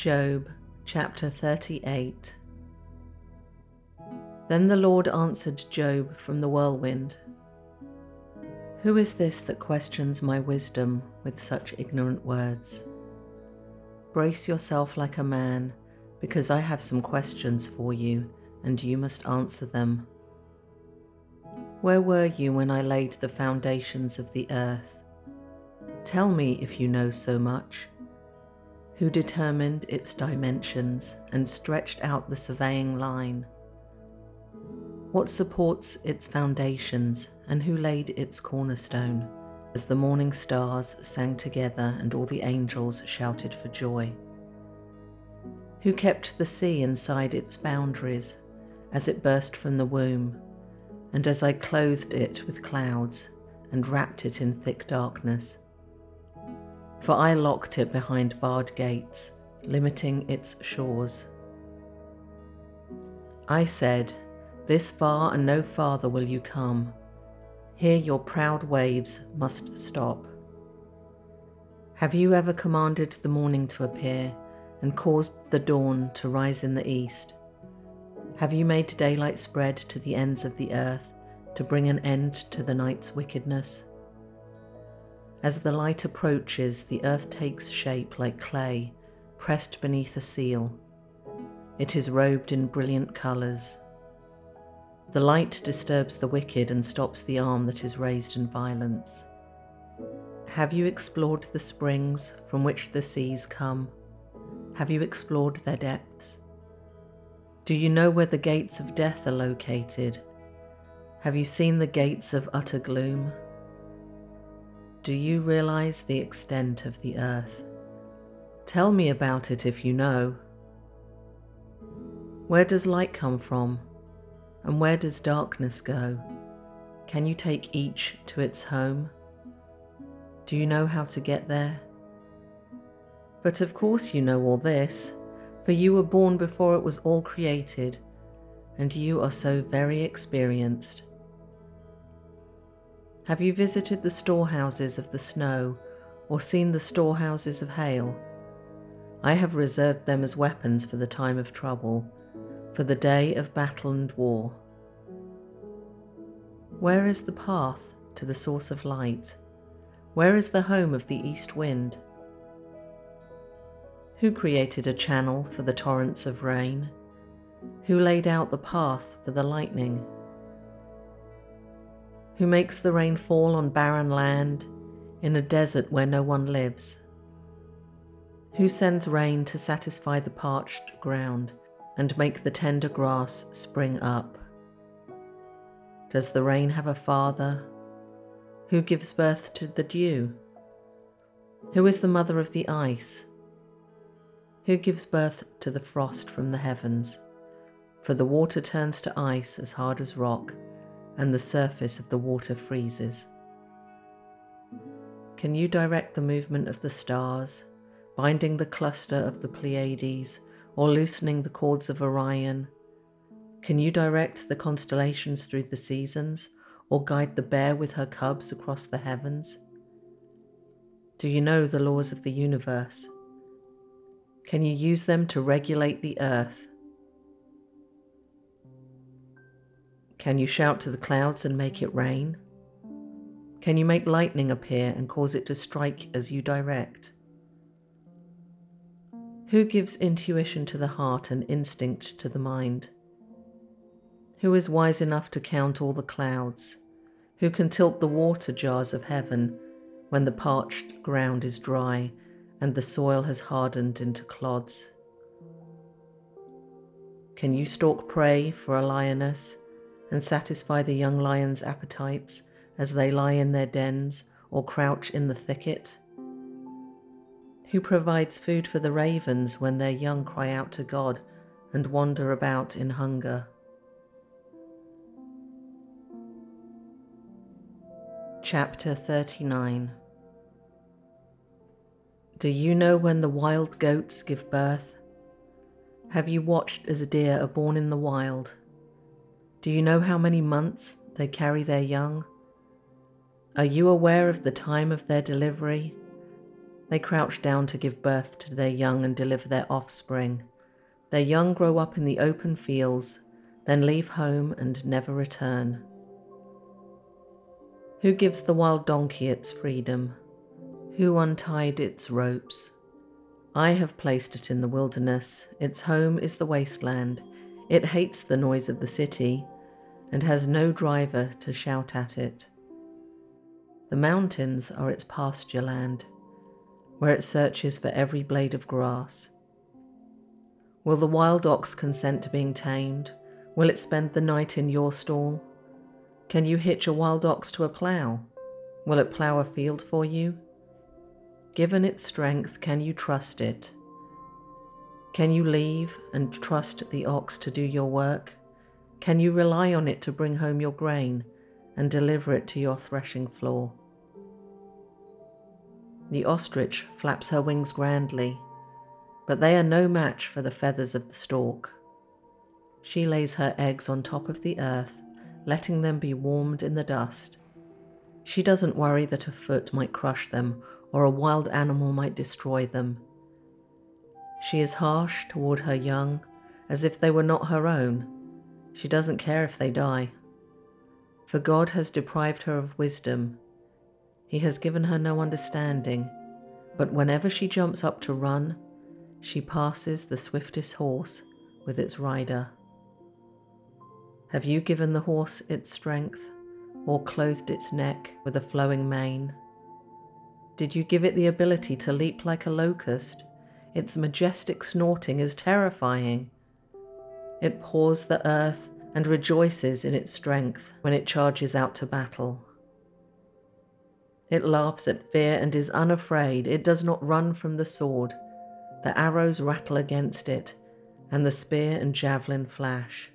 Job chapter 38 Then the Lord answered Job from the whirlwind Who is this that questions my wisdom with such ignorant words? Brace yourself like a man, because I have some questions for you, and you must answer them. Where were you when I laid the foundations of the earth? Tell me if you know so much who determined its dimensions and stretched out the surveying line? What supports its foundations and who laid its cornerstone? As the morning stars sang together and all the angels shouted for joy. Who kept the sea inside its boundaries as it burst from the womb, and as I clothed it with clouds and wrapped it in thick darkness? For I locked it behind barred gates, limiting its shores. I said, This far and no farther will you come. Here your proud waves must stop. Have you ever commanded the morning to appear and caused the dawn to rise in the east? Have you made daylight spread to the ends of the earth to bring an end to the night's wickedness? As the light approaches, the earth takes shape like clay pressed beneath a seal. It is robed in brilliant colours. The light disturbs the wicked and stops the arm that is raised in violence. Have you explored the springs from which the seas come? Have you explored their depths? Do you know where the gates of death are located? Have you seen the gates of utter gloom? Do you realize the extent of the earth? Tell me about it if you know. Where does light come from? And where does darkness go? Can you take each to its home? Do you know how to get there? But of course you know all this, for you were born before it was all created, and you are so very experienced. Have you visited the storehouses of the snow or seen the storehouses of hail? I have reserved them as weapons for the time of trouble, for the day of battle and war. Where is the path to the source of light? Where is the home of the east wind? Who created a channel for the torrents of rain? Who laid out the path for the lightning? Who makes the rain fall on barren land in a desert where no one lives, who sends rain to satisfy the parched ground and make the tender grass spring up. Does the rain have a father? Who gives birth to the dew? Who is the mother of the ice? Who gives birth to the frost from the heavens? For the water turns to ice as hard as rock and the surface of the water freezes. Can you direct the movement of the stars, binding the cluster of the Pleiades or loosening the cords of Orion? Can you direct the constellations through the seasons or guide the bear with her cubs across the heavens? Do you know the laws of the universe? Can you use them to regulate the earth Can you shout to the clouds and make it rain? Can you make lightning appear and cause it to strike as you direct? Who gives intuition to the heart and instinct to the mind? Who is wise enough to count all the clouds? Who can tilt the water jars of heaven when the parched ground is dry and the soil has hardened into clods? Can you stalk prey for a lioness and satisfy the young lion's appetites as they lie in their dens or crouch in the thicket? Who provides food for the ravens when their young cry out to God and wander about in hunger? Chapter 39 Do you know when the wild goats give birth? Have you watched as deer are born in the wild? Do you know how many months they carry their young? Are you aware of the time of their delivery? They crouch down to give birth to their young and deliver their offspring. Their young grow up in the open fields, then leave home and never return. Who gives the wild donkey its freedom? Who untied its ropes? I have placed it in the wilderness. Its home is the wasteland. It hates the noise of the city and has no driver to shout at it. The mountains are its pasture land, where it searches for every blade of grass. Will the wild ox consent to being tamed? Will it spend the night in your stall? Can you hitch a wild ox to a plough? Will it plough a field for you? Given its strength, can you trust it? Can you leave and trust the ox to do your work? Can you rely on it to bring home your grain and deliver it to your threshing floor? The ostrich flaps her wings grandly, but they are no match for the feathers of the stork. She lays her eggs on top of the earth, letting them be warmed in the dust. She doesn't worry that a foot might crush them or a wild animal might destroy them. She is harsh toward her young, as if they were not her own. She doesn't care if they die. For God has deprived her of wisdom he has given her no understanding, but whenever she jumps up to run, she passes the swiftest horse with its rider. Have you given the horse its strength, or clothed its neck with a flowing mane? Did you give it the ability to leap like a locust? Its majestic snorting is terrifying. It paws the earth and rejoices in its strength when it charges out to battle. It laughs at fear and is unafraid. It does not run from the sword. The arrows rattle against it, and the spear and javelin flash.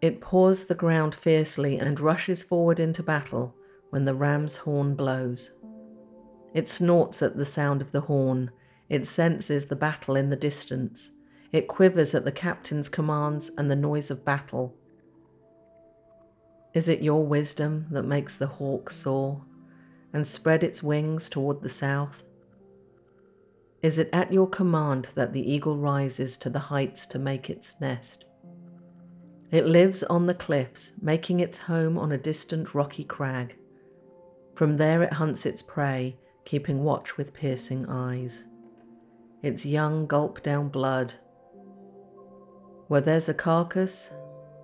It paws the ground fiercely and rushes forward into battle when the ram's horn blows. It snorts at the sound of the horn. It senses the battle in the distance. It quivers at the captain's commands and the noise of battle. Is it your wisdom that makes the hawk soar and spread its wings toward the south? Is it at your command that the eagle rises to the heights to make its nest? It lives on the cliffs, making its home on a distant rocky crag. From there it hunts its prey, keeping watch with piercing eyes. Its young gulp down blood. Where there's a carcass,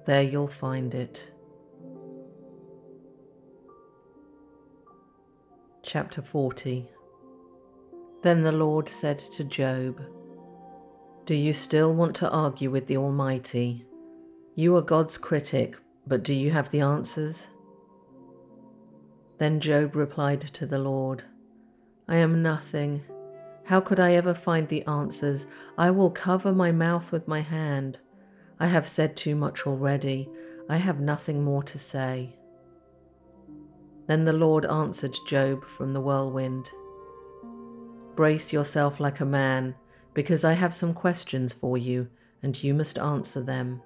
there you'll find it. Chapter 40 Then the Lord said to Job, Do you still want to argue with the Almighty? You are God's critic, but do you have the answers? Then Job replied to the Lord, I am nothing. How could I ever find the answers? I will cover my mouth with my hand. I have said too much already. I have nothing more to say. Then the Lord answered Job from the whirlwind Brace yourself like a man, because I have some questions for you, and you must answer them.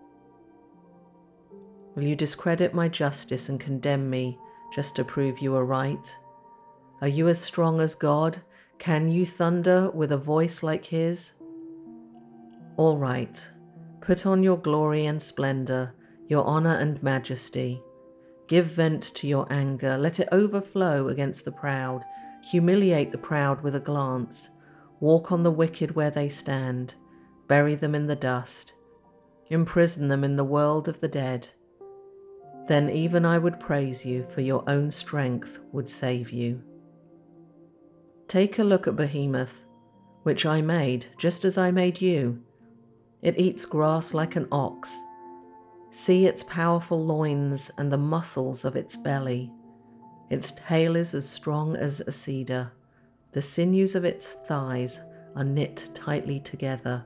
Will you discredit my justice and condemn me just to prove you are right? Are you as strong as God? Can you thunder with a voice like his? All right, put on your glory and splendor, your honor and majesty. Give vent to your anger, let it overflow against the proud. Humiliate the proud with a glance. Walk on the wicked where they stand. Bury them in the dust. Imprison them in the world of the dead. Then even I would praise you, for your own strength would save you. Take a look at Behemoth, which I made just as I made you. It eats grass like an ox See its powerful loins and the muscles of its belly. Its tail is as strong as a cedar. The sinews of its thighs are knit tightly together.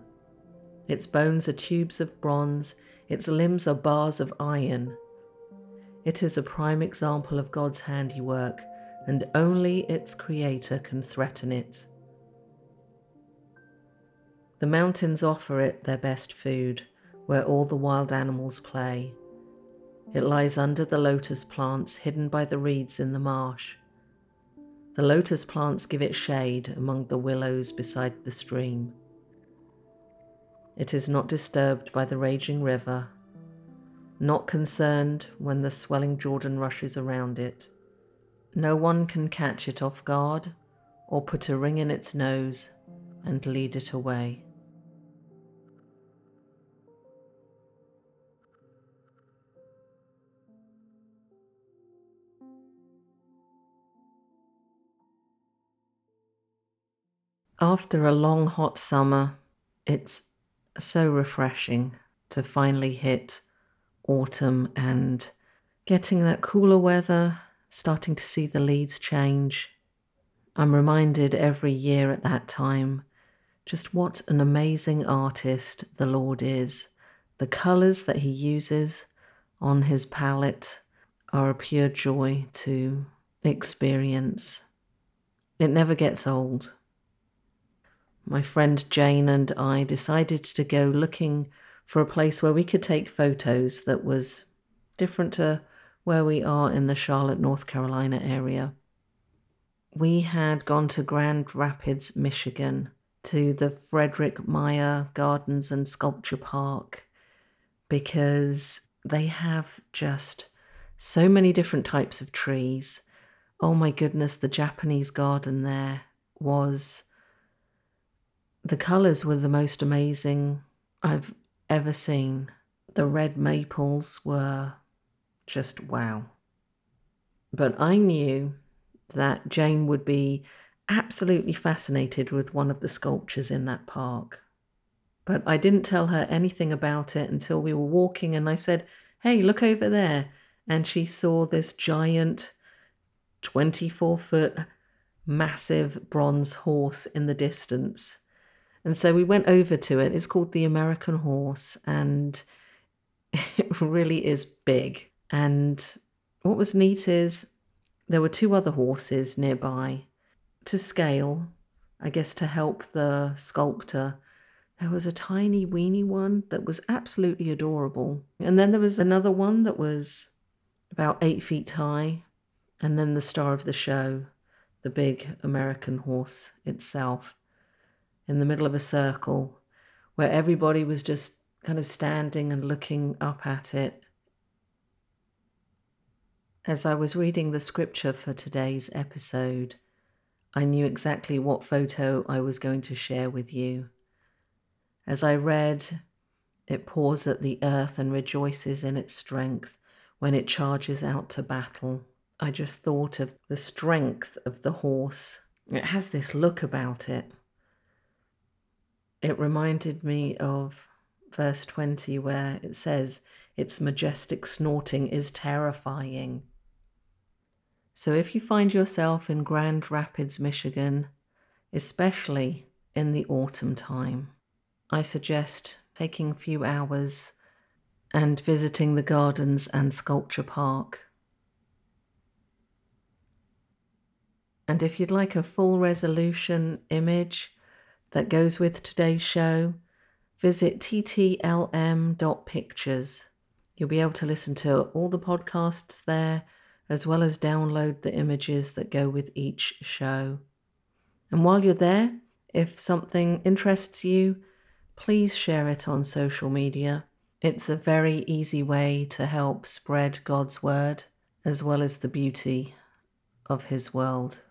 Its bones are tubes of bronze, its limbs are bars of iron. It is a prime example of God's handiwork, and only its Creator can threaten it. The mountains offer it their best food where all the wild animals play. It lies under the lotus plants hidden by the reeds in the marsh. The lotus plants give it shade among the willows beside the stream. It is not disturbed by the raging river, not concerned when the swelling Jordan rushes around it. No one can catch it off guard or put a ring in its nose and lead it away. After a long hot summer, it's so refreshing to finally hit autumn and getting that cooler weather, starting to see the leaves change. I'm reminded every year at that time just what an amazing artist the Lord is. The colours that He uses on His palette are a pure joy to experience. It never gets old my friend Jane and I decided to go looking for a place where we could take photos that was different to where we are in the Charlotte, North Carolina area. We had gone to Grand Rapids, Michigan, to the Frederik Meijer Gardens and Sculpture Park because they have just so many different types of trees. Oh my goodness, the Japanese garden there was the colours were the most amazing I've ever seen. The red maples were just wow. But I knew that Jane would be absolutely fascinated with one of the sculptures in that park. But I didn't tell her anything about it until we were walking and I said, Hey, look over there. And she saw this giant 24 foot massive bronze horse in the distance. And so we went over to it. It's called the American Horse, and it really is big. And what was neat is there were two other horses nearby to scale, I guess to help the sculptor. There was a tiny, weeny one that was absolutely adorable. And then there was another one that was about eight feet high. And then the star of the show, the big American horse itself in the middle of a circle where everybody was just kind of standing and looking up at it. As I was reading the scripture for today's episode, I knew exactly what photo I was going to share with you. As I read, it paws at the earth and rejoices in its strength when it charges out to battle. I just thought of the strength of the horse. It has this look about it it reminded me of verse 20 where it says, Its majestic snorting is terrifying. So if you find yourself in Grand Rapids, Michigan, especially in the autumn time, I suggest taking a few hours and visiting the gardens and sculpture park. And if you'd like a full resolution image, that goes with today's show, visit ttlm.pictures. You'll be able to listen to all the podcasts there, as well as download the images that go with each show. And while you're there, if something interests you, please share it on social media. It's a very easy way to help spread God's word as well as the beauty of His world.